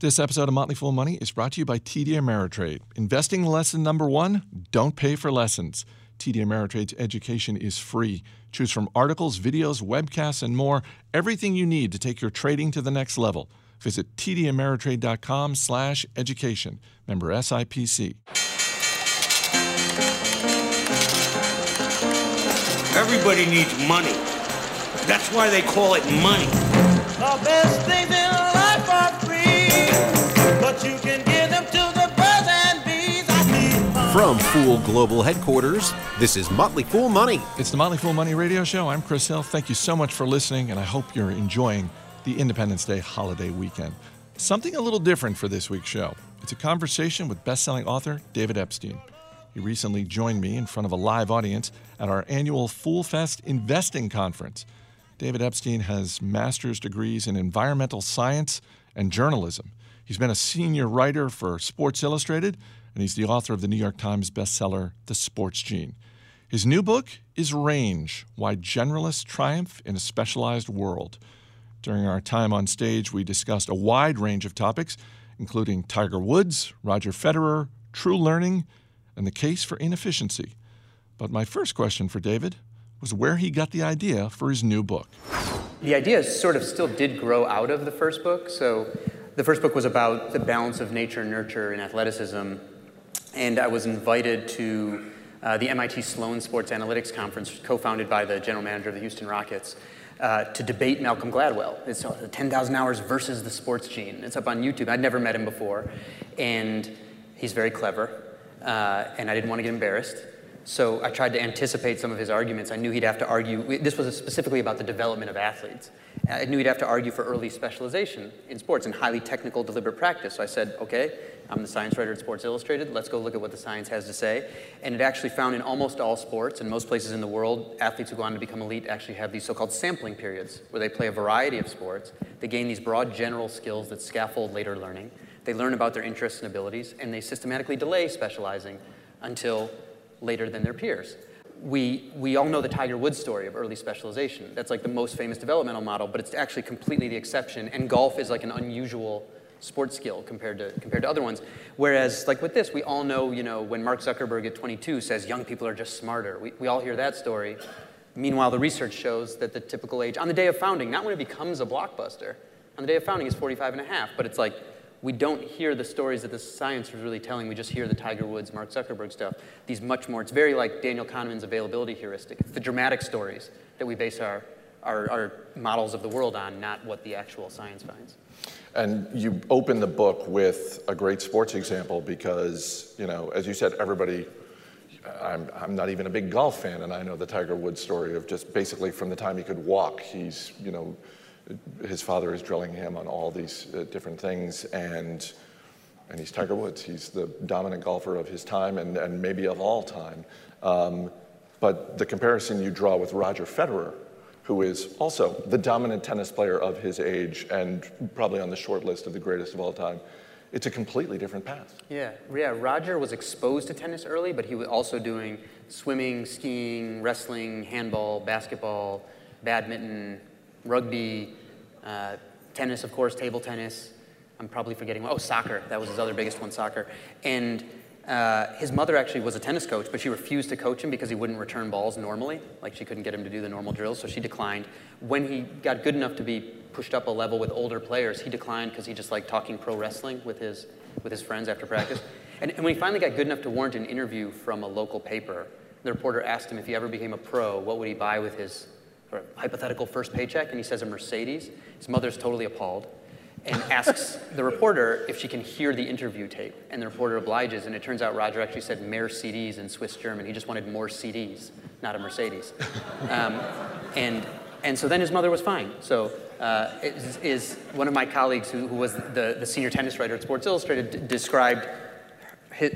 This episode of Motley Fool Money is brought to you by TD Ameritrade. Investing lesson number one don't pay for lessons. TD Ameritrade's education is free. Choose from articles, videos, webcasts, and more, everything you need to take your trading to the next level. Visit tdameritrade.com slash education. Member SIPC. Everybody needs money. That's why they call it money. The best things From Fool Global Headquarters, this is Motley Fool Money. It's the Motley Fool Money Radio Show. I'm Chris Hill. Thank you so much for listening, and I hope you're enjoying the Independence Day holiday weekend. Something a little different for this week's show. It's a conversation with best-selling author David Epstein. He recently joined me in front of a live audience at our annual Fool Fest Investing Conference. David Epstein has master's degrees in environmental science and journalism. He's been a senior writer for Sports Illustrated, and he's the author of the New York Times bestseller, The Sports Gene. His new book is Range Why Generalists Triumph in a Specialized World. During our time on stage, we discussed a wide range of topics, including Tiger Woods, Roger Federer, true learning, and the case for inefficiency. But my first question for David was where he got the idea for his new book. The idea sort of still did grow out of the first book. So the first book was about the balance of nature and nurture in athleticism. And I was invited to uh, the MIT Sloan Sports Analytics Conference, co founded by the general manager of the Houston Rockets, uh, to debate Malcolm Gladwell. It's uh, 10,000 Hours versus the Sports Gene. It's up on YouTube. I'd never met him before. And he's very clever. Uh, and I didn't want to get embarrassed. So I tried to anticipate some of his arguments. I knew he'd have to argue, this was specifically about the development of athletes. I knew he'd have to argue for early specialization in sports and highly technical, deliberate practice. So I said, okay, I'm the science writer at Sports Illustrated. Let's go look at what the science has to say. And it actually found in almost all sports and most places in the world, athletes who go on to become elite actually have these so called sampling periods where they play a variety of sports. They gain these broad general skills that scaffold later learning. They learn about their interests and abilities, and they systematically delay specializing until later than their peers. We, we all know the Tiger Woods story of early specialization. That's like the most famous developmental model, but it's actually completely the exception. And golf is like an unusual sports skill compared to, compared to other ones. Whereas, like with this, we all know, you know, when Mark Zuckerberg at 22 says young people are just smarter, we, we all hear that story. Meanwhile, the research shows that the typical age, on the day of founding, not when it becomes a blockbuster, on the day of founding is 45 and a half, but it's like we don't hear the stories that the science was really telling. We just hear the Tiger Woods, Mark Zuckerberg stuff. These much more, it's very like Daniel Kahneman's availability heuristic. It's the dramatic stories that we base our, our, our models of the world on, not what the actual science finds. And you open the book with a great sports example because, you know, as you said, everybody, I'm, I'm not even a big golf fan, and I know the Tiger Woods story of just basically from the time he could walk, he's, you know, his father is drilling him on all these uh, different things, and and he's Tiger Woods. He's the dominant golfer of his time and, and maybe of all time. Um, but the comparison you draw with Roger Federer, who is also the dominant tennis player of his age and probably on the short list of the greatest of all time, it's a completely different path. Yeah, yeah. Roger was exposed to tennis early, but he was also doing swimming, skiing, wrestling, handball, basketball, badminton, rugby, uh, tennis, of course, table tennis. I'm probably forgetting. Oh, soccer. That was his other biggest one, soccer. And uh, his mother actually was a tennis coach, but she refused to coach him because he wouldn't return balls normally. Like she couldn't get him to do the normal drills, so she declined. When he got good enough to be pushed up a level with older players, he declined because he just liked talking pro wrestling with his with his friends after practice. And, and when he finally got good enough to warrant an interview from a local paper, the reporter asked him if he ever became a pro, what would he buy with his or a hypothetical first paycheck, and he says a Mercedes. His mother's totally appalled and asks the reporter if she can hear the interview tape. And the reporter obliges, and it turns out Roger actually said mehr CDs in Swiss German. He just wanted more CDs, not a Mercedes. Um, and, and so then his mother was fine. So uh, is, is one of my colleagues who, who was the, the senior tennis writer at Sports Illustrated described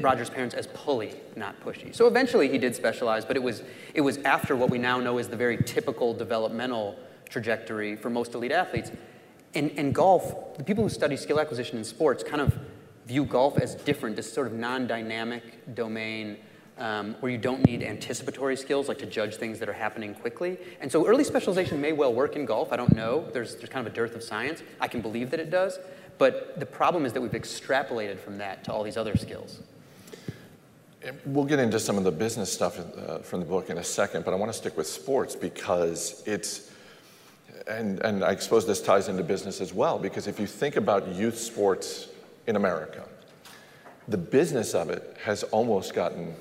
Roger's parents as pulley, not pushy. So eventually he did specialize, but it was, it was after what we now know is the very typical developmental trajectory for most elite athletes. And, and golf, the people who study skill acquisition in sports kind of view golf as different, this sort of non-dynamic domain um, where you don't need anticipatory skills like to judge things that are happening quickly. And so early specialization may well work in golf. I don't know. There's, there's kind of a dearth of science. I can believe that it does. But the problem is that we've extrapolated from that to all these other skills. We'll get into some of the business stuff uh, from the book in a second, but I want to stick with sports because it's, and, and I suppose this ties into business as well, because if you think about youth sports in America, the business of it has almost gotten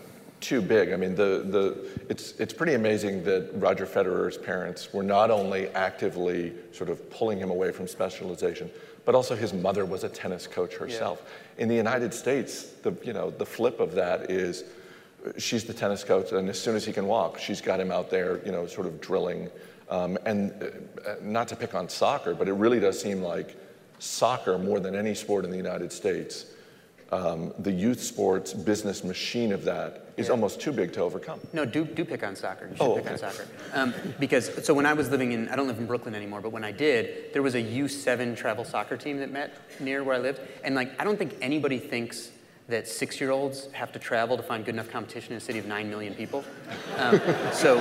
too big. I mean, the, the, it's, it's pretty amazing that Roger Federer's parents were not only actively sort of pulling him away from specialization, but also his mother was a tennis coach herself. Yeah. In the United States, the, you know, the flip of that is she's the tennis coach, and as soon as he can walk, she's got him out there, you know, sort of drilling. Um, and uh, not to pick on soccer, but it really does seem like soccer, more than any sport in the United States, um, the youth sports business machine of that is yeah. almost too big to overcome. No, do, do pick on soccer. You should oh, pick okay. on soccer. Um, because, so when I was living in, I don't live in Brooklyn anymore, but when I did, there was a U7 travel soccer team that met near where I lived. And like, I don't think anybody thinks that six-year-olds have to travel to find good enough competition in a city of nine million people. Um, so,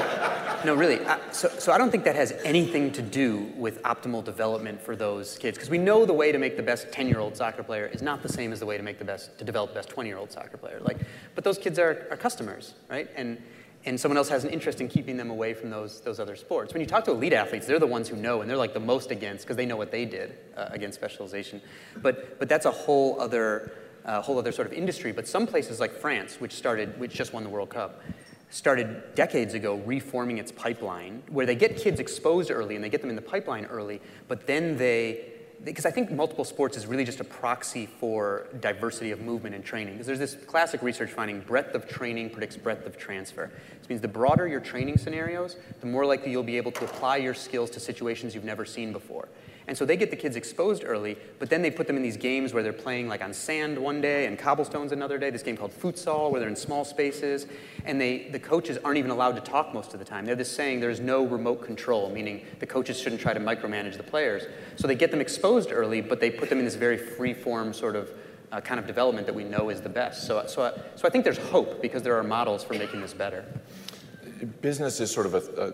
no, really. I, so, so I don't think that has anything to do with optimal development for those kids, because we know the way to make the best 10-year-old soccer player is not the same as the way to make the best to develop the best 20-year-old soccer player. Like, but those kids are, are customers, right? And and someone else has an interest in keeping them away from those, those other sports. When you talk to elite athletes, they're the ones who know, and they're like the most against because they know what they did uh, against specialization. But, but that's a whole other a whole other sort of industry. But some places like France, which started, which just won the World Cup, started decades ago reforming its pipeline, where they get kids exposed early and they get them in the pipeline early, but then they because I think multiple sports is really just a proxy for diversity of movement and training. Because there's this classic research finding breadth of training predicts breadth of transfer. This means the broader your training scenarios, the more likely you'll be able to apply your skills to situations you've never seen before. And so they get the kids exposed early, but then they put them in these games where they're playing like on sand one day and cobblestones another day, this game called futsal where they're in small spaces, and they, the coaches aren't even allowed to talk most of the time. They're just saying there's no remote control, meaning the coaches shouldn't try to micromanage the players. So they get them exposed early, but they put them in this very free-form sort of uh, kind of development that we know is the best. So, so, so I think there's hope because there are models for making this better business is sort of a, a,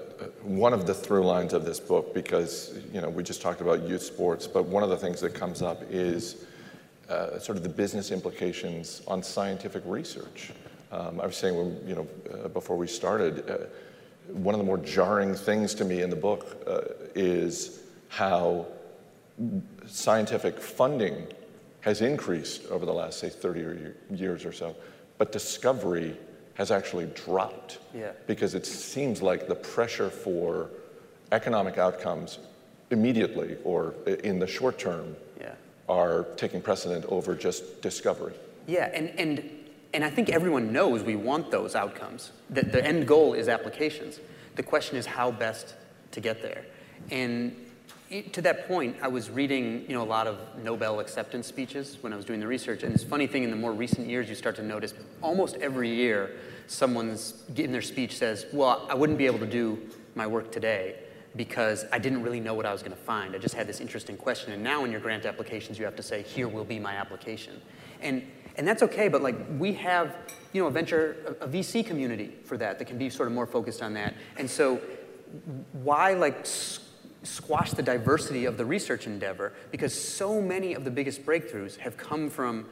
one of the through lines of this book because you know we just talked about youth sports, but one of the things that comes up is uh, sort of the business implications on scientific research. Um, I was saying when, you know uh, before we started, uh, one of the more jarring things to me in the book uh, is how scientific funding has increased over the last say 30 years or so, but discovery has actually dropped. Yeah. Because it seems like the pressure for economic outcomes immediately or in the short term yeah. are taking precedent over just discovery. Yeah, and, and, and I think everyone knows we want those outcomes. That the end goal is applications. The question is how best to get there. And to that point, I was reading, you know, a lot of Nobel acceptance speeches when I was doing the research. And this funny thing, in the more recent years, you start to notice almost every year, someone's in their speech says, "Well, I wouldn't be able to do my work today because I didn't really know what I was going to find. I just had this interesting question." And now, in your grant applications, you have to say, "Here will be my application," and and that's okay. But like we have, you know, a venture, a, a VC community for that that can be sort of more focused on that. And so, why like squash the diversity of the research endeavor because so many of the biggest breakthroughs have come from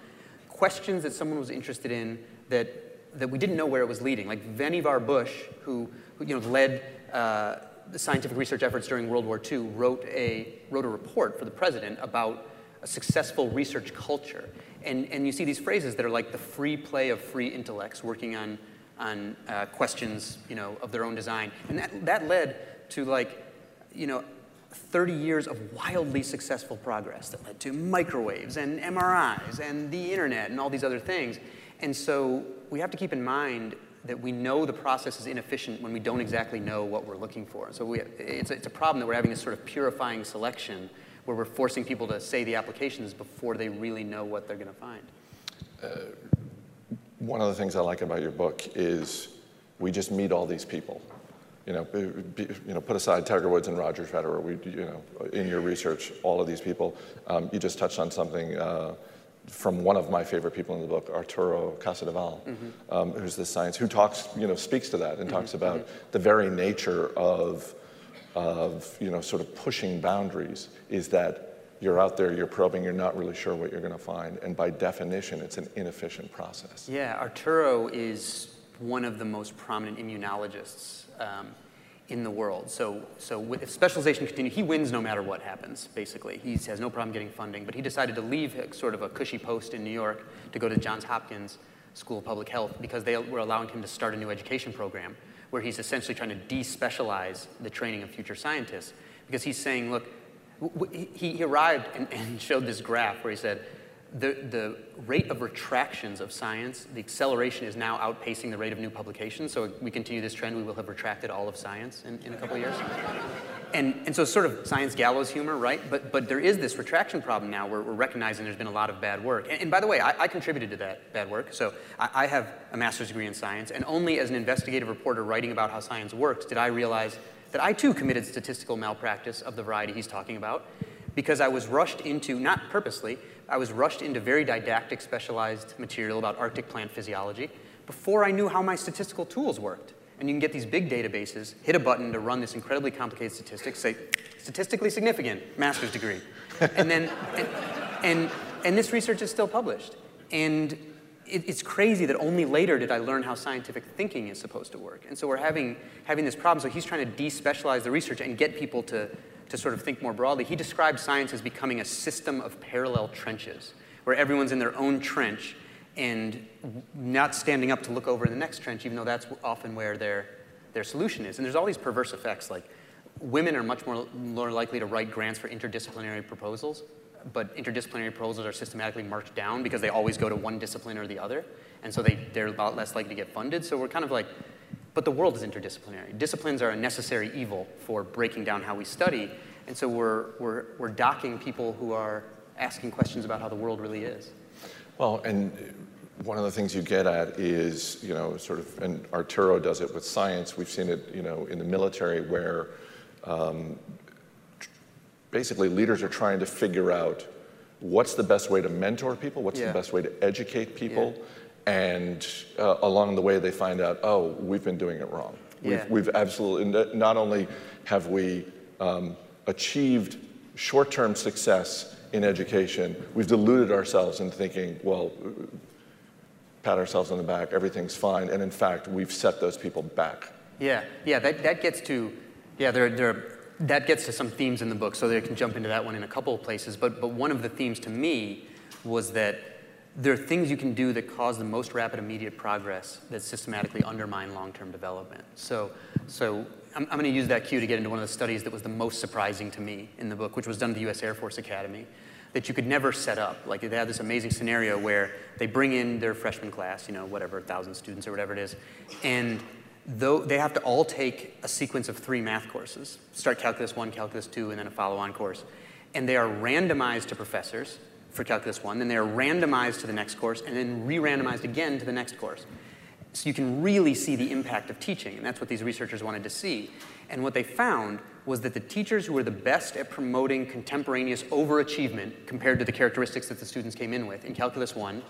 questions that someone was interested in that, that we didn't know where it was leading. Like Vannevar Bush, who, who you know, led uh, the scientific research efforts during World War II, wrote a, wrote a report for the president about a successful research culture. And, and you see these phrases that are like the free play of free intellects working on, on uh, questions you know, of their own design. And that, that led to like, you know, 30 years of wildly successful progress that led to microwaves and MRIs and the internet and all these other things. And so we have to keep in mind that we know the process is inefficient when we don't exactly know what we're looking for. So we, it's, a, it's a problem that we're having this sort of purifying selection where we're forcing people to say the applications before they really know what they're going to find. Uh, one of the things I like about your book is we just meet all these people you know, you know, put aside Tiger Woods and Roger Federer. We, you know, in your research, all of these people. Um, you just touched on something uh, from one of my favorite people in the book, Arturo Casadevall, mm-hmm. um, who's the science who talks, you know, speaks to that and mm-hmm. talks about mm-hmm. the very nature of, of, you know, sort of pushing boundaries. Is that you're out there, you're probing, you're not really sure what you're going to find. And by definition, it's an inefficient process. Yeah, Arturo is one of the most prominent immunologists um, in the world. So, so if specialization continues, he wins no matter what happens, basically. He has no problem getting funding, but he decided to leave a, sort of a cushy post in New York to go to Johns Hopkins School of Public Health because they were allowing him to start a new education program where he's essentially trying to despecialize the training of future scientists. Because he's saying, look, he, he arrived and, and showed this graph where he said, the, the rate of retractions of science, the acceleration is now outpacing the rate of new publications. So we continue this trend, we will have retracted all of science in, in a couple of years. And, and so sort of science gallows humor, right? But, but there is this retraction problem now where we're recognizing there's been a lot of bad work. And, and by the way, I, I, contributed to that bad work. So I, I have a master's degree in science, and only as an investigative reporter writing about how science works did I realize that I too committed statistical malpractice of the variety he's talking about because I was rushed into, not purposely, I was rushed into very didactic, specialized material about Arctic plant physiology before I knew how my statistical tools worked. And you can get these big databases, hit a button to run this incredibly complicated statistics, say, statistically significant, master's degree. and then, and, and, and, this research is still published. And it, it's crazy that only later did I learn how scientific thinking is supposed to work. And so we're having, having this problem. So he's trying to despecialize the research and get people to, to sort of think more broadly, he described science as becoming a system of parallel trenches, where everyone's in their own trench and not standing up to look over in the next trench, even though that's often where their, their solution is. And there's all these perverse effects, like women are much more, more likely to write grants for interdisciplinary proposals, but interdisciplinary proposals are systematically marked down because they always go to one discipline or the other, and so they, they're a lot less likely to get funded. So we're kind of like but the world is interdisciplinary. Disciplines are a necessary evil for breaking down how we study. And so we're, we're, we're docking people who are asking questions about how the world really is. Well, and one of the things you get at is, you know, sort of, and Arturo does it with science. We've seen it, you know, in the military where um, basically leaders are trying to figure out what's the best way to mentor people, what's yeah. the best way to educate people. Yeah and uh, along the way they find out, oh, we've been doing it wrong. Yeah. We've, we've absolutely, not only have we um, achieved short-term success in education, we've deluded ourselves in thinking, well, pat ourselves on the back, everything's fine, and in fact, we've set those people back. Yeah, yeah, that, that gets to, yeah, there, there, that gets to some themes in the book, so they can jump into that one in a couple of places, but, but one of the themes to me was that there are things you can do that cause the most rapid immediate progress that systematically undermine long-term development. So, so I'm, I'm going to use that cue to get into one of the studies that was the most surprising to me in the book, which was done at the U.S. Air Force Academy, that you could never set up. Like they have this amazing scenario where they bring in their freshman class, you know, whatever, 1,000 students or whatever it is, and though they have to all take a sequence of three math courses, start calculus one, calculus two, and then a follow-on course. And they are randomized to professors for Calculus 1, then they are randomized to the next course, and then re-randomized again to the next course. So you can really see the impact of teaching, and that's what these researchers wanted to see. And what they found was that the teachers who were the best at promoting contemporaneous overachievement compared to the characteristics that the students came in with in Calculus 1,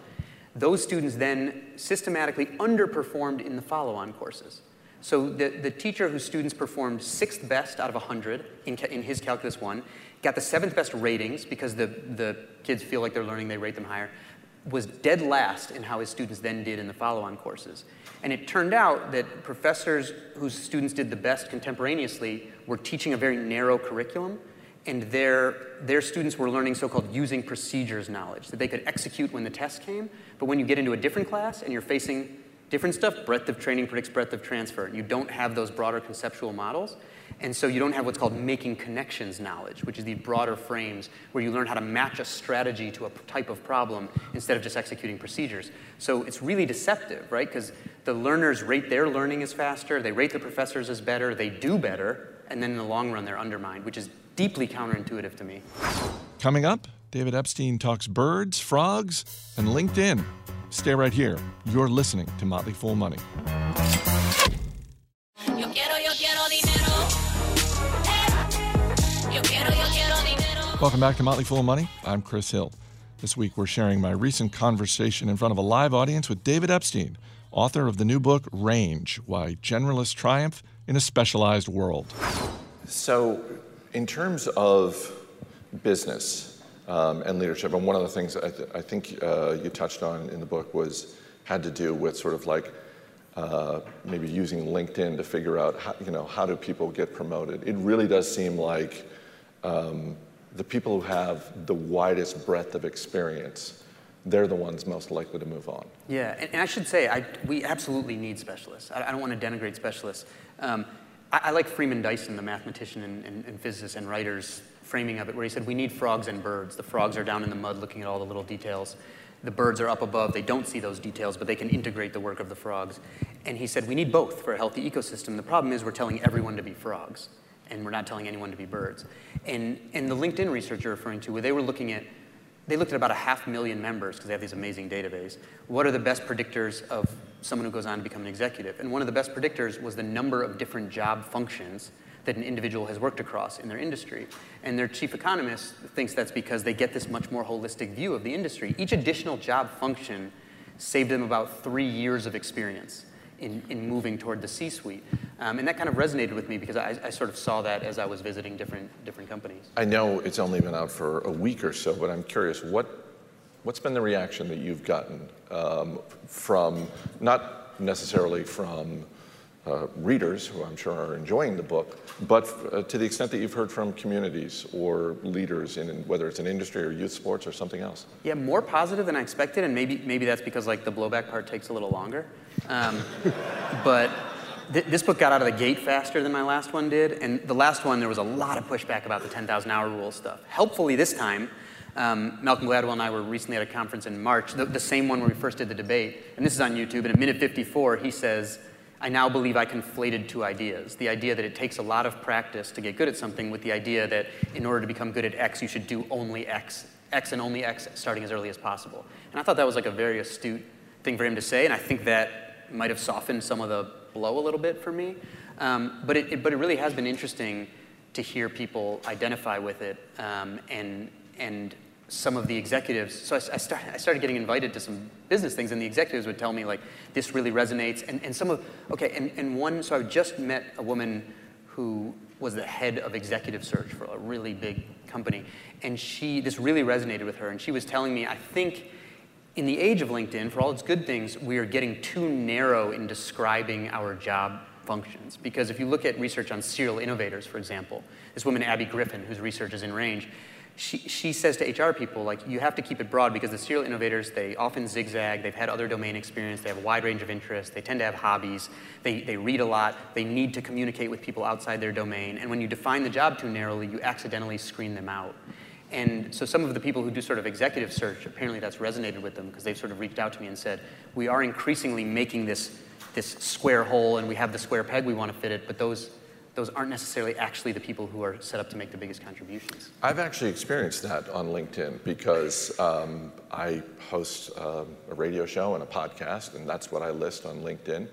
those students then systematically underperformed in the follow-on courses. So the, the teacher whose students performed sixth best out of 100 in, in his Calculus 1 got the seventh best ratings because the, the kids feel like they're learning, they rate them higher, was dead last in how his students then did in the follow-on courses. And it turned out that professors whose students did the best contemporaneously were teaching a very narrow curriculum, and their, their students were learning so-called using procedures knowledge, that they could execute when the test came, but when you get into a different class and you're facing different stuff, breadth of training predicts breadth of transfer, you don't have those broader conceptual models, and so you don't have what's called making connections knowledge, which is the broader frames where you learn how to match a strategy to a type of problem instead of just executing procedures. So it's really deceptive, right? Because the learners rate their learning as faster, they rate the professors as better, they do better, and then in the long run they're undermined, which is deeply counterintuitive to me. Coming up, David Epstein talks birds, frogs, and LinkedIn. Stay right here. You're listening to Motley Fool Money. Welcome back to Motley Fool Money. I'm Chris Hill. This week we're sharing my recent conversation in front of a live audience with David Epstein, author of the new book Range Why Generalists Triumph in a Specialized World. So, in terms of business, um, and leadership. And one of the things I, th- I think uh, you touched on in the book was had to do with sort of like uh, maybe using LinkedIn to figure out how, you know how do people get promoted. It really does seem like um, the people who have the widest breadth of experience, they're the ones most likely to move on. Yeah, and, and I should say, I, we absolutely need specialists. I, I don't want to denigrate specialists. Um, I, I, like Freeman Dyson, the mathematician and, and, and physicist and writer's framing of it, where he said, We need frogs and birds. The frogs are down in the mud looking at all the little details. The birds are up above, they don't see those details, but they can integrate the work of the frogs. And he said, We need both for a healthy ecosystem. The problem is, we're telling everyone to be frogs, and we're not telling anyone to be birds. And, and the LinkedIn research you're referring to, where they were looking at they looked at about a half million members because they have these amazing database. What are the best predictors of someone who goes on to become an executive? And one of the best predictors was the number of different job functions that an individual has worked across in their industry. And their chief economist thinks that's because they get this much more holistic view of the industry. Each additional job function saved them about three years of experience in, in moving toward the C-suite. Um, and that kind of resonated with me because I, I, sort of saw that as I was visiting different, different companies. I know it's only been out for a week or so, but I'm curious, what, what's been the reaction that you've gotten um, from, not necessarily from uh, readers, who I'm sure are enjoying the book, but uh, to the extent that you've heard from communities or leaders in whether it's in industry or youth sports or something else? Yeah, more positive than I expected, and maybe maybe that's because like the blowback part takes a little longer. Um, but th- this book got out of the gate faster than my last one did, and the last one there was a lot of pushback about the 10,000 hour rule stuff. Helpfully, this time. Um, Malcolm Gladwell and I were recently at a conference in March, the, the same one where we first did the debate, and this is on YouTube. And at minute 54, he says, I now believe I conflated two ideas. The idea that it takes a lot of practice to get good at something with the idea that in order to become good at X, you should do only X, X and only X starting as early as possible. And I thought that was like a very astute thing for him to say, and I think that might have softened some of the blow a little bit for me. Um, but, it, it, but it really has been interesting to hear people identify with it um, and, and some of the executives, so I, I, start, I, started getting invited to some business things, and the executives would tell me, like, this really resonates. And, and some of, okay, and, and one, so I just met a woman who was the head of executive search for a really big company. And she, this really resonated with her, and she was telling me, I think in the age of LinkedIn, for all its good things, we are getting too narrow in describing our job functions. Because if you look at research on serial innovators, for example, this woman, Abbie Griffin, whose research is in range, she, she says to HR people, like, you have to keep it broad because the serial innovators, they often zigzag, they've had other domain experience, they have a wide range of interests, they tend to have hobbies, they, they read a lot, they need to communicate with people outside their domain, and when you define the job too narrowly, you accidentally screen them out. And so some of the people who do sort of executive search, apparently that's resonated with them because they've sort of reached out to me and said, we are increasingly making this, this square hole and we have the square peg we want to fit it, but those those aren't necessarily actually the people who are set up to make the biggest contributions. I've actually experienced that on LinkedIn because um, I host um, a radio show and a podcast, and that's what I list on LinkedIn.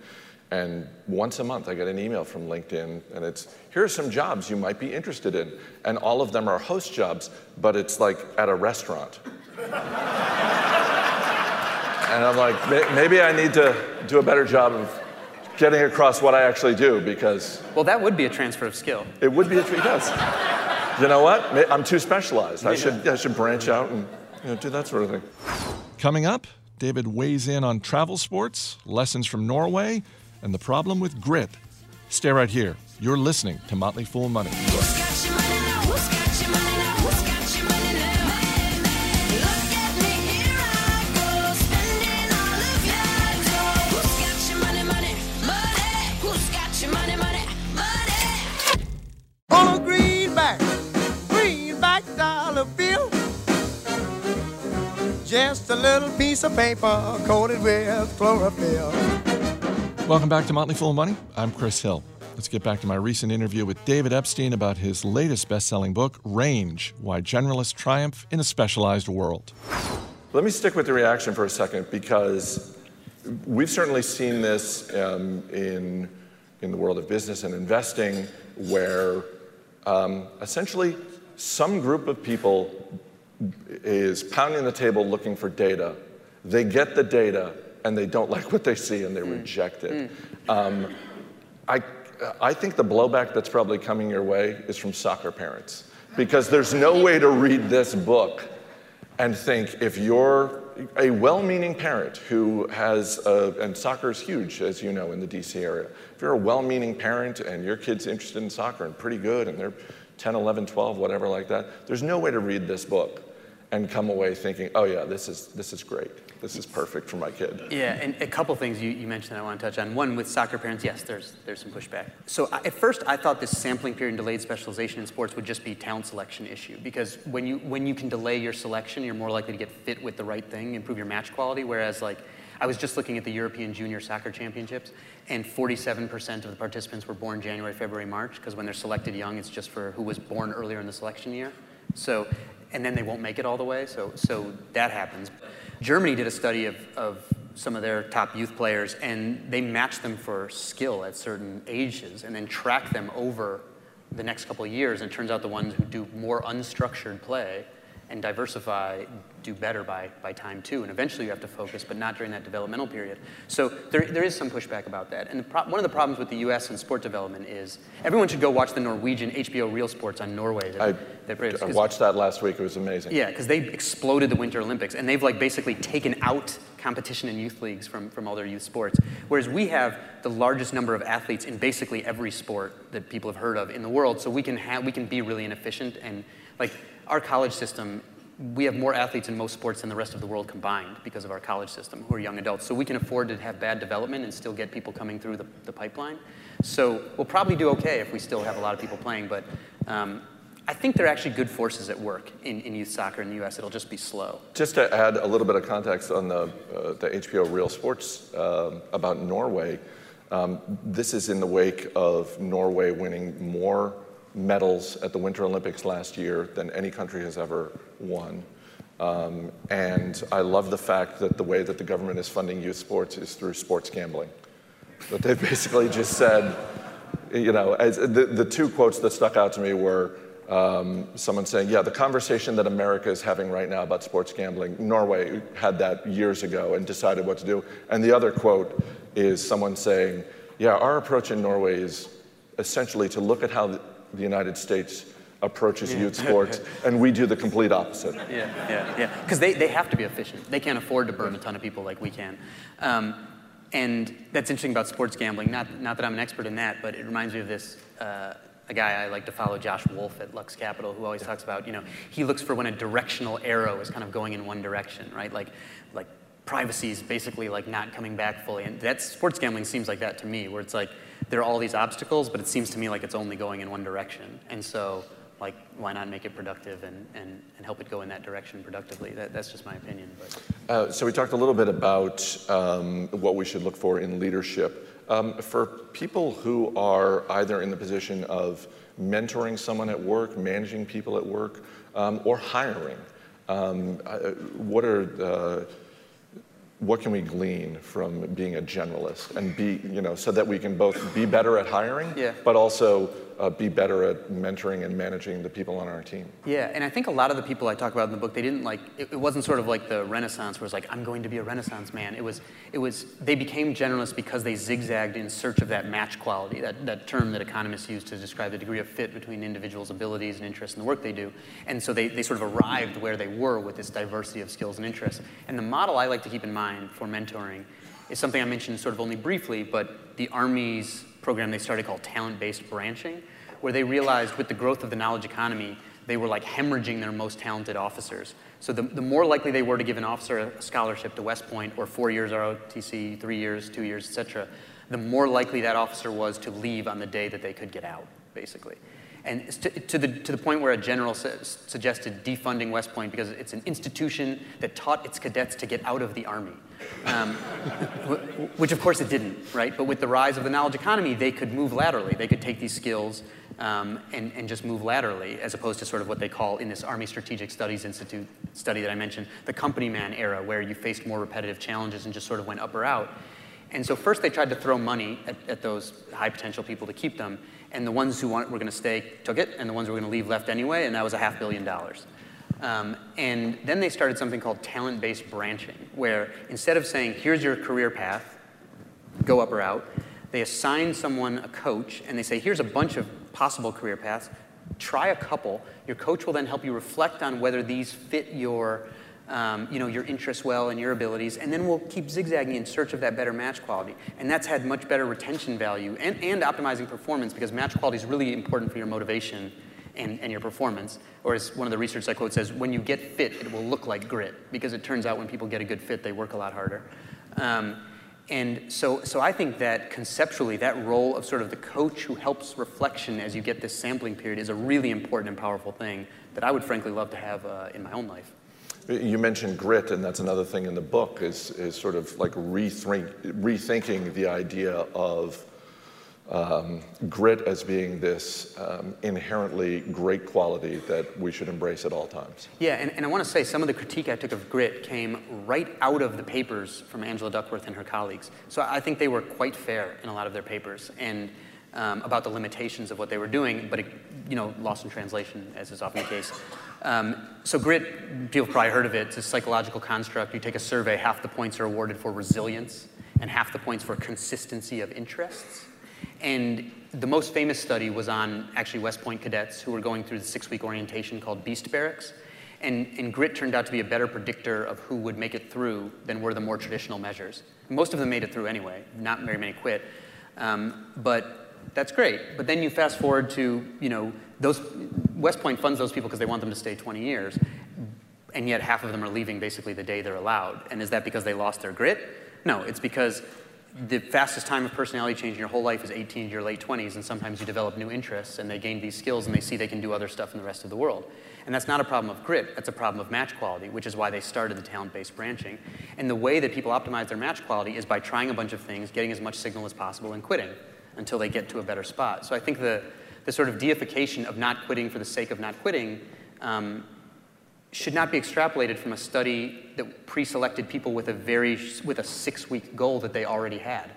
And once a month, I get an email from LinkedIn, and it's here are some jobs you might be interested in. And all of them are host jobs, but it's like at a restaurant. and I'm like, maybe I need to do a better job of getting across what I actually do because. Well, that would be a transfer of skill. It would be a transfer. yes. You know what? I'm too specialized. I should, I should branch out and you know, do that sort of thing. Coming up, David weighs in on travel sports, lessons from Norway, and the problem with grit. Stay right here. You're listening to Motley Fool Money. Little piece of paper coated with chlorophyll. Welcome back to Motley Fool Money. I'm Chris Hill. Let's get back to my recent interview with David Epstein about his latest best selling book, Range Why Generalists Triumph in a Specialized World. Let me stick with the reaction for a second because we've certainly seen this um, in, in the world of business and investing where um, essentially some group of people is pounding the table looking for data. They get the data and they don't like what they see and they mm. reject it. Mm. Um, I, I think the blowback that's probably coming your way is from soccer parents because there's no way to read this book and think if you're a well-meaning parent who has, a, and soccer is huge, as you know, in the DC area. If you're a well-meaning parent and your kid's interested in soccer and pretty good and they're 10, 11, 12, whatever like that, there's no way to read this book and come away thinking, oh yeah, this is, this is great. This is perfect for my kid. Yeah, and a couple things you, you mentioned that I want to touch on. One, with soccer parents, yes, there's, there's some pushback. So I, at first, I thought this sampling period and delayed specialization in sports would just be talent selection issue because when you, when you can delay your selection, you're more likely to get fit with the right thing, improve your match quality, whereas like, I was just looking at the European Junior Soccer Championships, and 47% of the participants were born January, February, March, because when they're selected young, it's just for who was born earlier in the selection year. So, and then they won't make it all the way, so, so that happens. Germany did a study of, of some of their top youth players, and they matched them for skill at certain ages and then tracked them over the next couple years. And it turns out the ones who do more unstructured play and diversify do better by, by time two. And eventually you have to focus, but not during that developmental period. So there, there is some pushback about that. And pro- one of the problems with the US and sport development is everyone should go watch the Norwegian HBO Real Sports on Norway. That, I, that I watched that last week. It was amazing. yeah, because they exploded the Winter Olympics, and they've like basically taken out competition in youth leagues from, from all their youth sports. Whereas we have the largest number of athletes in basically every sport that people have heard of in the world, so we can have we can be really inefficient and like our college system. We have more athletes in most sports than the rest of the world combined because of our college system, who are young adults. So we can afford to have bad development and still get people coming through the, the pipeline. So we'll probably do okay if we still have a lot of people playing, but um, I think there are actually good forces at work in, in youth soccer in the US. It'll just be slow. Just to add a little bit of context on the, uh, the HBO Real Sports um about Norway, um, this is in the wake of Norway winning more medals at the Winter Olympics last year than any country has ever won. Um, and I love the fact that the way that the government is funding youth sports is through sports gambling. That they basically just said, you know, the, the two quotes that stuck out to me were um, someone saying, yeah, the conversation that America is having right now about sports gambling, Norway had that years ago and decided what to do. And the other quote is someone saying, yeah, our approach in Norway is essentially to look at how the, United States approaches youth sports, and we do the complete opposite. Yeah, yeah, yeah. Because they, they have to be efficient. They can't afford to burn a ton of people like we can. Um, and that's interesting about sports gambling. Not, not that I'm an expert in that, but it reminds me of this. Uh, a guy I like to follow, Josh Wolfe at Lux Capital, who always talks about, you know, he looks for when a directional arrow is kind of going in one direction, right? Like, like privacy is basically like not coming back fully. And that sports gambling seems like that to me, where it's like there are all these obstacles, but it seems to me like it's only going in one direction. And so, like, why not make it productive and, and, and help it go in that direction productively? That, that's just my opinion. But Uh, so we talked a little bit about um, what we should look for in leadership. Um, for people who are either in the position of mentoring someone at work, managing people at work, um, or hiring, um, uh, what are the, what can we glean from being a generalist and be, you know, so that we can both be better at hiring, Yeah. but also uh, be better at mentoring and managing the people on our team? Yeah, and I think a lot of the people I talk about in the book, they didn't like. It, it wasn't sort of like the Renaissance, where it's like I'm going to be a Renaissance man. It was, it was. They became generalists because they zigzagged in search of that match quality, that, that term that economists use to describe the degree of fit between individuals' abilities and interests in the work they do. And so they, they sort of arrived where they were with this diversity of skills and interests. And the model I like to keep in mind for mentoring is something I mentioned sort of only briefly, but the Army's program they started called talent-based branching, where they realized with the growth of the knowledge economy, they were like hemorrhaging their most talented officers. So the, the more likely they were to give an officer a scholarship to West Point or four years ROTC, three years, two years, et cetera, the more likely that officer was to leave on the day that they could get out, basically. And to, to, the, to the point where a general su- suggested defunding West Point because it's an institution that taught its cadets to get out of the Army. Um, which of course it didn't, right? But with the rise of the knowledge economy, they could move laterally. They could take these skills um, and, and just move laterally, as opposed to sort of what they call in this Army Strategic Studies Institute study that I mentioned, the company man era, where you faced more repetitive challenges and just sort of went up or out. And so first they tried to throw money at, at those high potential people to keep them, and the ones who want, were going to stay took it, and the ones who were going to leave left anyway, and that was a half billion dollars. Um, and then they started something called talent-based branching, where instead of saying, here's your career path, go up or out, they assign someone a coach, and they say, here's a bunch of possible career paths, try a couple. Your coach will then help you reflect on whether these fit your um, you know, your interests well and your abilities, and then we'll keep zigzagging in search of that better match quality. And that's had much better retention value and, and optimizing performance because match quality is really important for your motivation and, and your performance. Or as one of the research I quote says, when you get fit, it will look like grit because it turns out when people get a good fit, they work a lot harder. Um, and so, so I think that conceptually, that role of sort of the coach who helps reflection as you get this sampling period is a really important and powerful thing that I would frankly love to have uh, in my own life. You mentioned grit, and that's another thing in the book is, is sort of like rethink, rethinking the idea of um, grit as being this um, inherently great quality that we should embrace at all times. Yeah, and, and I want to say some of the critique I took of grit came right out of the papers from Angela Duckworth and her colleagues. So I think they were quite fair in a lot of their papers and um, about the limitations of what they were doing, but it, you know, lost in translation, as is often the case. Um, so grit, people probably heard of it. It's a psychological construct. You take a survey, half the points are awarded for resilience, and half the points for consistency of interests. And the most famous study was on actually West Point cadets who were going through the six week orientation called Beast Barracks. And, and, grit turned out to be a better predictor of who would make it through than were the more traditional measures. Most of them made it through anyway, not very many quit. Um, but that's great. But then you fast forward to, you know, those, West Point funds those people because they want them to stay 20 years, and yet half of them are leaving basically the day they're allowed. And is that because they lost their grit? No, it's because the fastest time of personality change in your whole life is 18 to your late 20s, and sometimes you develop new interests and they gain these skills and they see they can do other stuff in the rest of the world. And that's not a problem of grit, that's a problem of match quality, which is why they started the talent based branching. And the way that people optimize their match quality is by trying a bunch of things, getting as much signal as possible, and quitting until they get to a better spot. So I think the, the sort of deification of not quitting for the sake of not quitting um, should not be extrapolated from a study that pre-selected people with a very with a six-week goal that they already had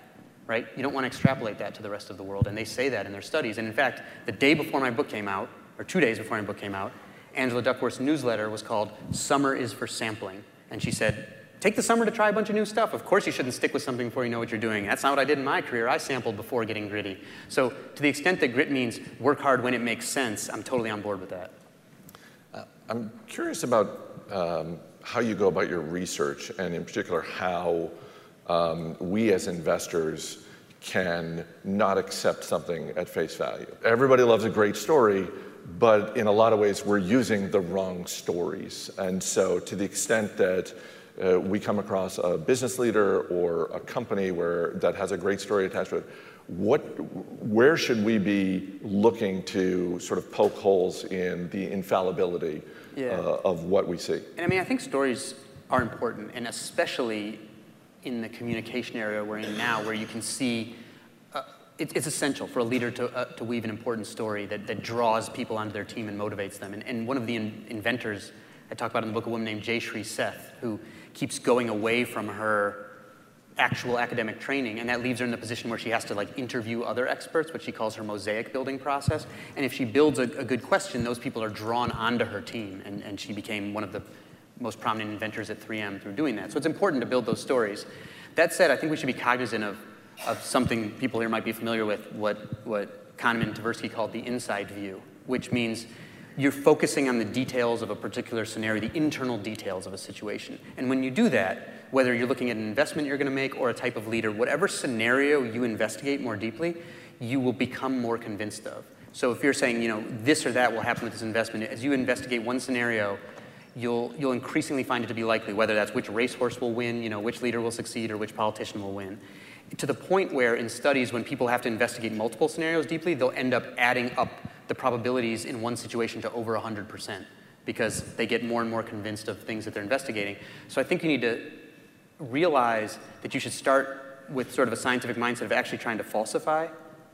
right? You don't want to extrapolate that to the rest of the world and they say that in their studies. And in fact the day before my book came out or two days before my book came out angela duckworth's newsletter was called summer is for sampling. And she said take the summer to try a bunch of new stuff. Of course you shouldn't stick with something before you know what you're doing. That's not what i did in my career. I sampled before getting gritty. So to the extent that grit means work hard when it makes sense i'm totally on board with that I'm curious about um, how you go about your research, and in particular, how um, we as investors can not accept something at face value. Everybody loves a great story, but in a lot of ways, we're using the wrong stories. And so, to the extent that uh, we come across a business leader or a company where that has a great story attached to it, what, where should we be looking to sort of poke holes in the infallibility yeah. uh, of what we see? And I mean, I think stories are important, and especially in the communication area we're in now, where you can see uh, it, it's essential for a leader to, uh, to weave an important story that, that draws people onto their team and motivates them. And, and one of the in- inventors I talk about in the book, a woman named Jayshree Seth, who keeps going away from her actual academic training, and that leaves her in the position where she has to like interview other experts, what she calls her mosaic building process. And if she builds a, a good question, those people are drawn onto her team, and, and she became one of the most prominent inventors at 3M through doing that. So it's important to build those stories. That said, I think we should be cognizant of, of something people here might be familiar with, what, what Kahneman and Tversky called the inside view, which means you're focusing on the details of a particular scenario, the internal details of a situation. And when you do that, whether you're looking at an investment you're going to make or a type of leader, whatever scenario you investigate more deeply, you will become more convinced of. So if you're saying, you know, this or that will happen with this investment, as you investigate one scenario, you'll, you'll increasingly find it to be likely, whether that's which racehorse will win, you know, which leader will succeed, or which politician will win. To the point where in studies, when people have to investigate multiple scenarios deeply, they'll end up adding up the probabilities in one situation to over 100% because they get more and more convinced of things that they're investigating. So I think you need to realize that you should start with sort of a scientific mindset of actually trying to falsify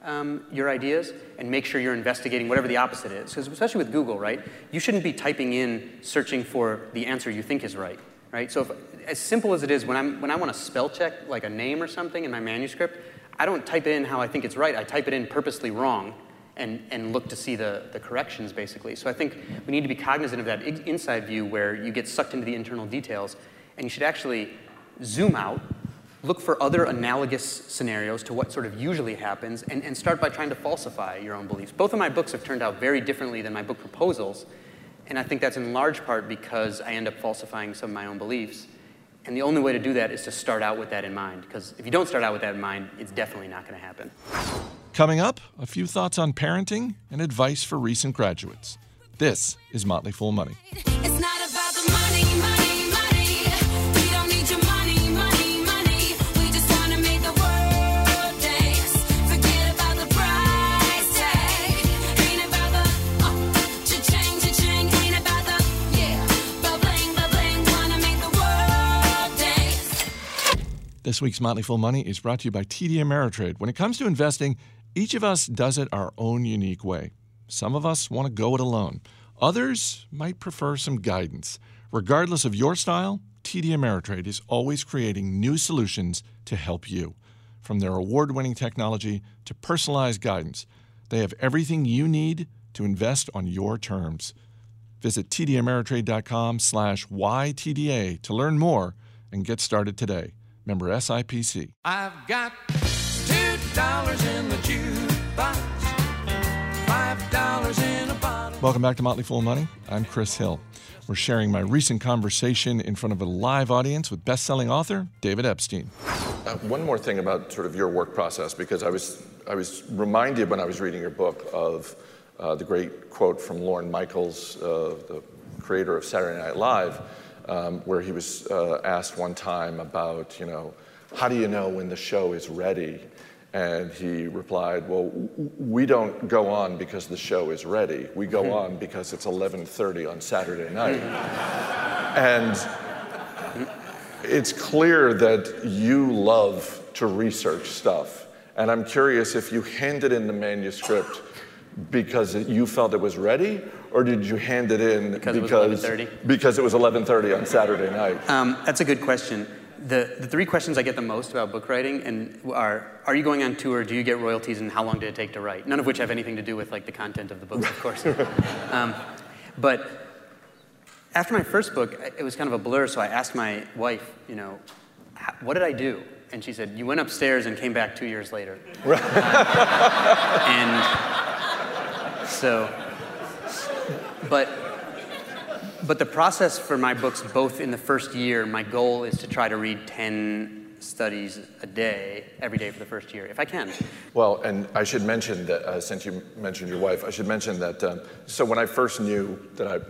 um, your ideas and make sure you're investigating whatever the opposite is. Because especially with Google, right, you shouldn't be typing in searching for the answer you think is right, right? So if, as simple as it is, when, I'm, when I want to spell check like a name or something in my manuscript, I don't type in how I think it's right. I type it in purposely wrong and, and look to see the, the corrections, basically. So I think we need to be cognizant of that inside view where you get sucked into the internal details, and you should actually zoom out, look for other analogous scenarios to what sort of usually happens, and, and start by trying to falsify your own beliefs. Both of my books have turned out very differently than my book proposals, And I think that's in large part because I end up falsifying some of my own beliefs. And the only way to do that is to start out with that in mind. Because if you don't start out with that in mind, it's definitely not going to happen. Coming up, a few thoughts on parenting and advice for recent graduates. This is Motley Fool Money. This week's Motley Fool Money is brought to you by TD Ameritrade. When it comes to investing, each of us does it our own unique way. Some of us want to go it alone. Others might prefer some guidance. Regardless of your style, TD Ameritrade is always creating new solutions to help you. From their award-winning technology to personalized guidance, they have everything you need to invest on your terms. Visit tdameritrade.com slash YTDA to learn more and get started today. Member SIPC. I've got two dollars in the jukebox, five dollars in a bottle. Welcome back to Motley Fool Money. I'm Chris Hill. We're sharing my recent conversation in front of a live audience with best-selling author David Epstein. Uh, one more thing about sort of your work process, because I was, I was reminded when I was reading your book of uh, the great quote from Lorne Michaels, uh, the creator of Saturday Night Live, um, where he was uh, asked one time about, you know, how do you know when the show is ready? And he replied, well, we don't go on because the show is ready. We go on because it's 11.30 on Saturday night. and it's clear that you love to research stuff. And I'm curious if you handed in the manuscript because you felt it was ready, or did you hand it in Because it was because, 11:30? because it was 11:30 on Saturday night? Um, that's a good question. The, the three questions I get the most about book writing and are, are you going on tour? Do you get royalties? And how long did it take to write? None of which have anything to do with like the content of the books, of course. um, but after my first book, it was kind of a blur. So I asked my wife, you know, what did I do? And she said, you went upstairs and came back two years later. and so, but but the process for my books, both in the first year, my goal is to try to read 10 studies a day, every day for the first year, if I can. Well, and I should mention that uh, since you mentioned your wife, I should mention that. Um, so when I first knew that I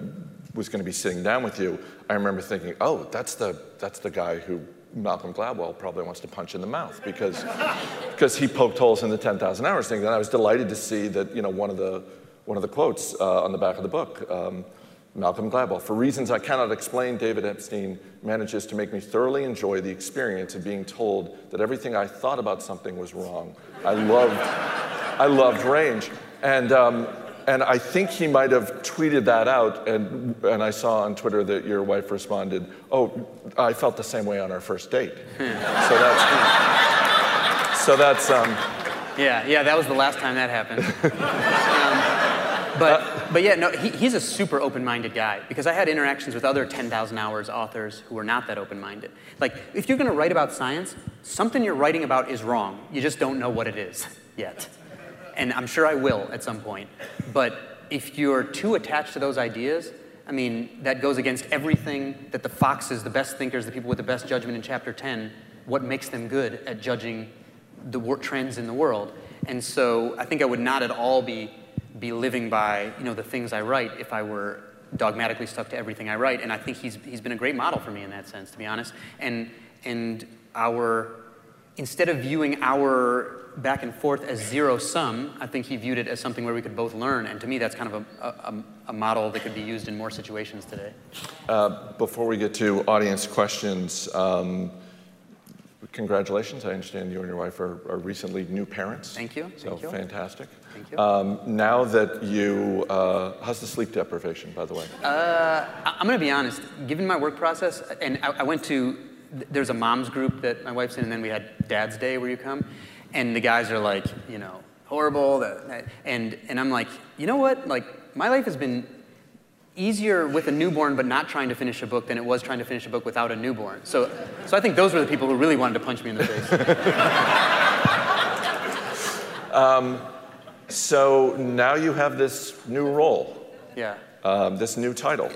was going to be sitting down with you, I remember thinking, "Oh, that's the that's the guy who Malcolm Gladwell probably wants to punch in the mouth because because he poked holes in the 10,000 hours thing." And I was delighted to see that you know one of the one of the quotes uh, on the back of the book. Um, Malcolm Gladwell. For reasons I cannot explain, David Epstein manages to make me thoroughly enjoy the experience of being told that everything I thought about something was wrong. I loved, I loved range. And, um, and I think he might have tweeted that out, and, and I saw on Twitter that your wife responded, Oh, I felt the same way on our first date. so that's, so that's um, Yeah, yeah, that was the last time that happened. um, but, but yeah, no, he, he's a super open-minded guy because I had interactions with other 10,000 hours authors who were not that open-minded. Like, if you're going to write about science, something you're writing about is wrong. You just don't know what it is yet. And I'm sure I will at some point. But if you're too attached to those ideas, I mean, that goes against everything that the foxes, the best thinkers, the people with the best judgment in chapter 10, what makes them good at judging the trends in the world. And so I think I would not at all be, be living by you know, the things I write if I were dogmatically stuck to everything I write. And I think he's, he's been a great model for me in that sense, to be honest. And, and our, instead of viewing our back and forth as zero sum, I think he viewed it as something where we could both learn. And to me, that's kind of a, a, a model that could be used in more situations today. Before we get to audience questions, um, congratulations. I understand you and your wife are, are recently new parents. Thank you, So thank you. fantastic. Thank you. Um, now that you, uh, how's the sleep deprivation, by the way? I- I'm going to be honest. Given my work process, and I, I went to there's a moms group that my wife's in, and then we had Dad's Day where you come, and the guys are like, you know, horrible, that- and and I'm like, you know what? Like my life has been easier with a newborn, but not trying to finish a book than it was trying to finish a book without a newborn. So, so I think those were the people who really wanted to punch me in the face. So now you have this new role. yeah. um, this new title.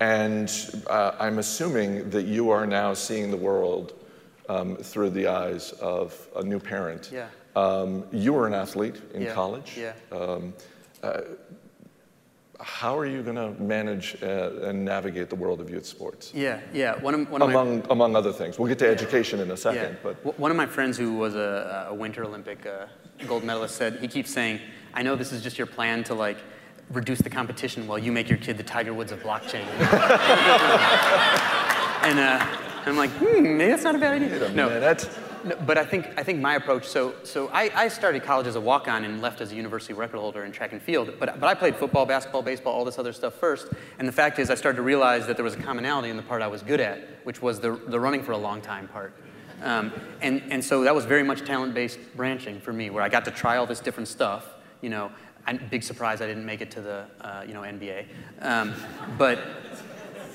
And uh, I'm assuming that you are now seeing the world um, through the eyes of a new parent. Yeah. Um, you were an athlete in Yeah, college. yeah. Um, uh, how are you going to manage uh, and navigate the world of youth sports? Yeah, yeah. One of, one of my, Among, among other things. We'll get to education in a second, Yeah. but One of my friends who was a, a Winter Olympic uh, gold medalist said, he keeps saying, I know this is just your plan to like reduce the competition while you make your kid the Tiger Woods of blockchain. and uh, I'm like, hmm, maybe that's not a bad idea. No, minute. no, but I think, I think my approach, so, so I, I started college as a walk-on and left as a university record holder in track and field, but, but I played football, basketball, baseball, all this other stuff first, and the fact is I started to realize that there was a commonality in the part I was good at, which was the, the running for a long time part. Um, and, and so that was very much talent-based branching for me, where I got to try all this different stuff, you know, big surprise I didn't make it to the, uh, you know, NBA. Um, but,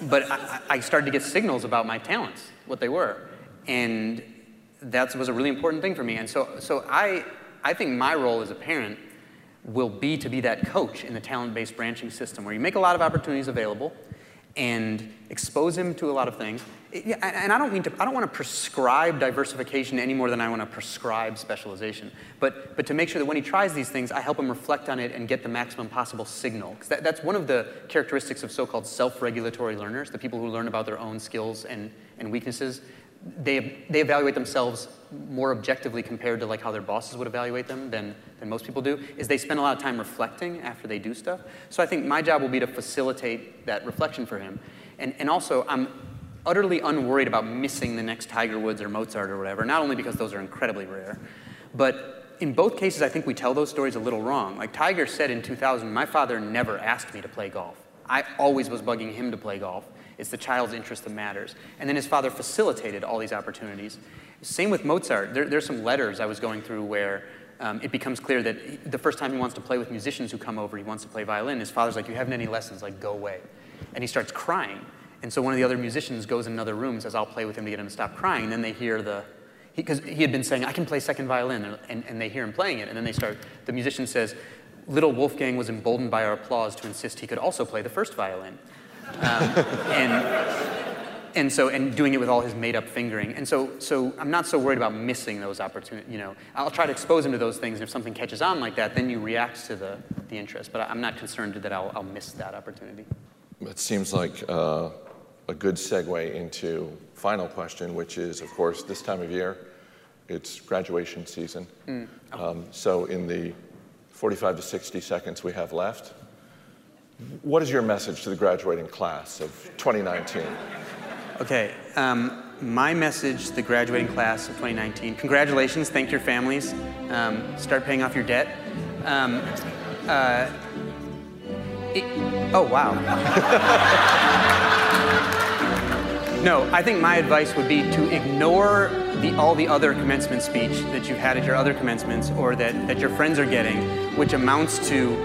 but I, I started to get signals about my talents, what they were. And that was a really important thing for me. And so, so I, I think my role as a parent will be to be that coach in the talent-based branching system where you make a lot of opportunities available and expose him to a lot of things. And I don't mean to, I don't want to prescribe diversification any more than I want to prescribe specialization. But, but to make sure that when he tries these things, I help him reflect on it and get the maximum possible signal. Because that, that's one of the characteristics of so-called self-regulatory learners, the people who learn about their own skills and, and weaknesses. They, they evaluate themselves more objectively compared to like how their bosses would evaluate them than, than most people do, is they spend a lot of time reflecting after they do stuff. So I think my job will be to facilitate that reflection for him. And, and also, I'm utterly unworried about missing the next Tiger Woods or Mozart or whatever, not only because those are incredibly rare, but in both cases, I think we tell those stories a little wrong. Like Tiger said in 2000, my father never asked me to play golf. I always was bugging him to play golf. It's the child's interest that matters. And then his father facilitated all these opportunities. Same with Mozart. There, there's some letters I was going through where um, it becomes clear that he- the first time he wants to play with musicians who come over, he wants to play violin. His father's like, You haven't any lessons, like, go away. And he starts crying. And so one of the other musicians goes in another room and says, I'll play with him to get him to stop crying. And then they hear the, because he, had been saying, I can play second violin, and, and, and they hear him playing it. And then they start, the musician says, Little Wolfgang was emboldened by our applause to insist he could also play the first violin. Um, and, and so, and doing it with all his made up fingering. And so, so I'm not so worried about missing those opportunities. You know, I'll try to expose him to those things. And if something catches on like that, then you react to the, the interest. But I'm not concerned that I'll, I'll miss that opportunity. It seems like uh, a good segue into final question, which is, of course, this time of year, it's graduation season. Um, so in the 45 to 60 seconds we have left, what is your message to the graduating class of 2019? Okay, um, my message to the graduating class of 2019 congratulations, thank your families, um, start paying off your debt. Um, uh, it- oh, wow. no, I think my advice would be to ignore the, all the other commencement speech that you've had at your other commencements or that, that your friends are getting, which amounts to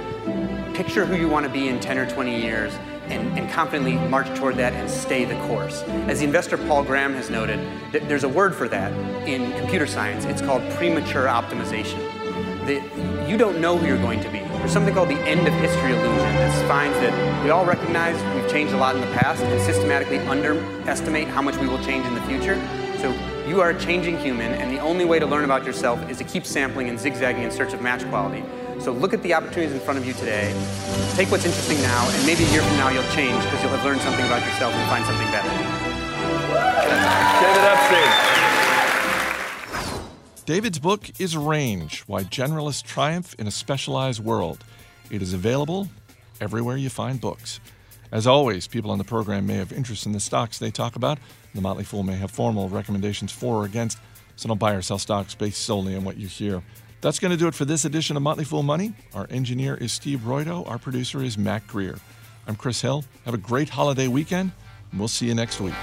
picture who you want to be in 10 or 20 years and, and confidently march toward that and stay the course. As the investor Paul Graham has noted, th- there's a word for that in computer science. It's called premature optimization. The, you don't know who you're going to be. There's something called the end of history illusion that finds that we all recognize we've changed a lot in the past and systematically underestimate how much we will change in the future. So you are a changing human, and the only way to learn about yourself is to keep sampling and zigzagging in search of match quality. So look at the opportunities in front of you today, take what's interesting now, and maybe a year from now you'll change because you'll have learned something about yourself and find something better. David Epstein. David's book is Range Why Generalists Triumph in a Specialized World. It is available everywhere you find books. As always, people on the program may have interest in the stocks they talk about. The Motley Fool may have formal recommendations for or against, so don't buy or sell stocks based solely on what you hear. That's going to do it for this edition of Motley Fool Money. Our engineer is Steve Broido. Our producer is Matt Greer. I'm Chris Hill. Have a great holiday weekend, and we'll see you next week.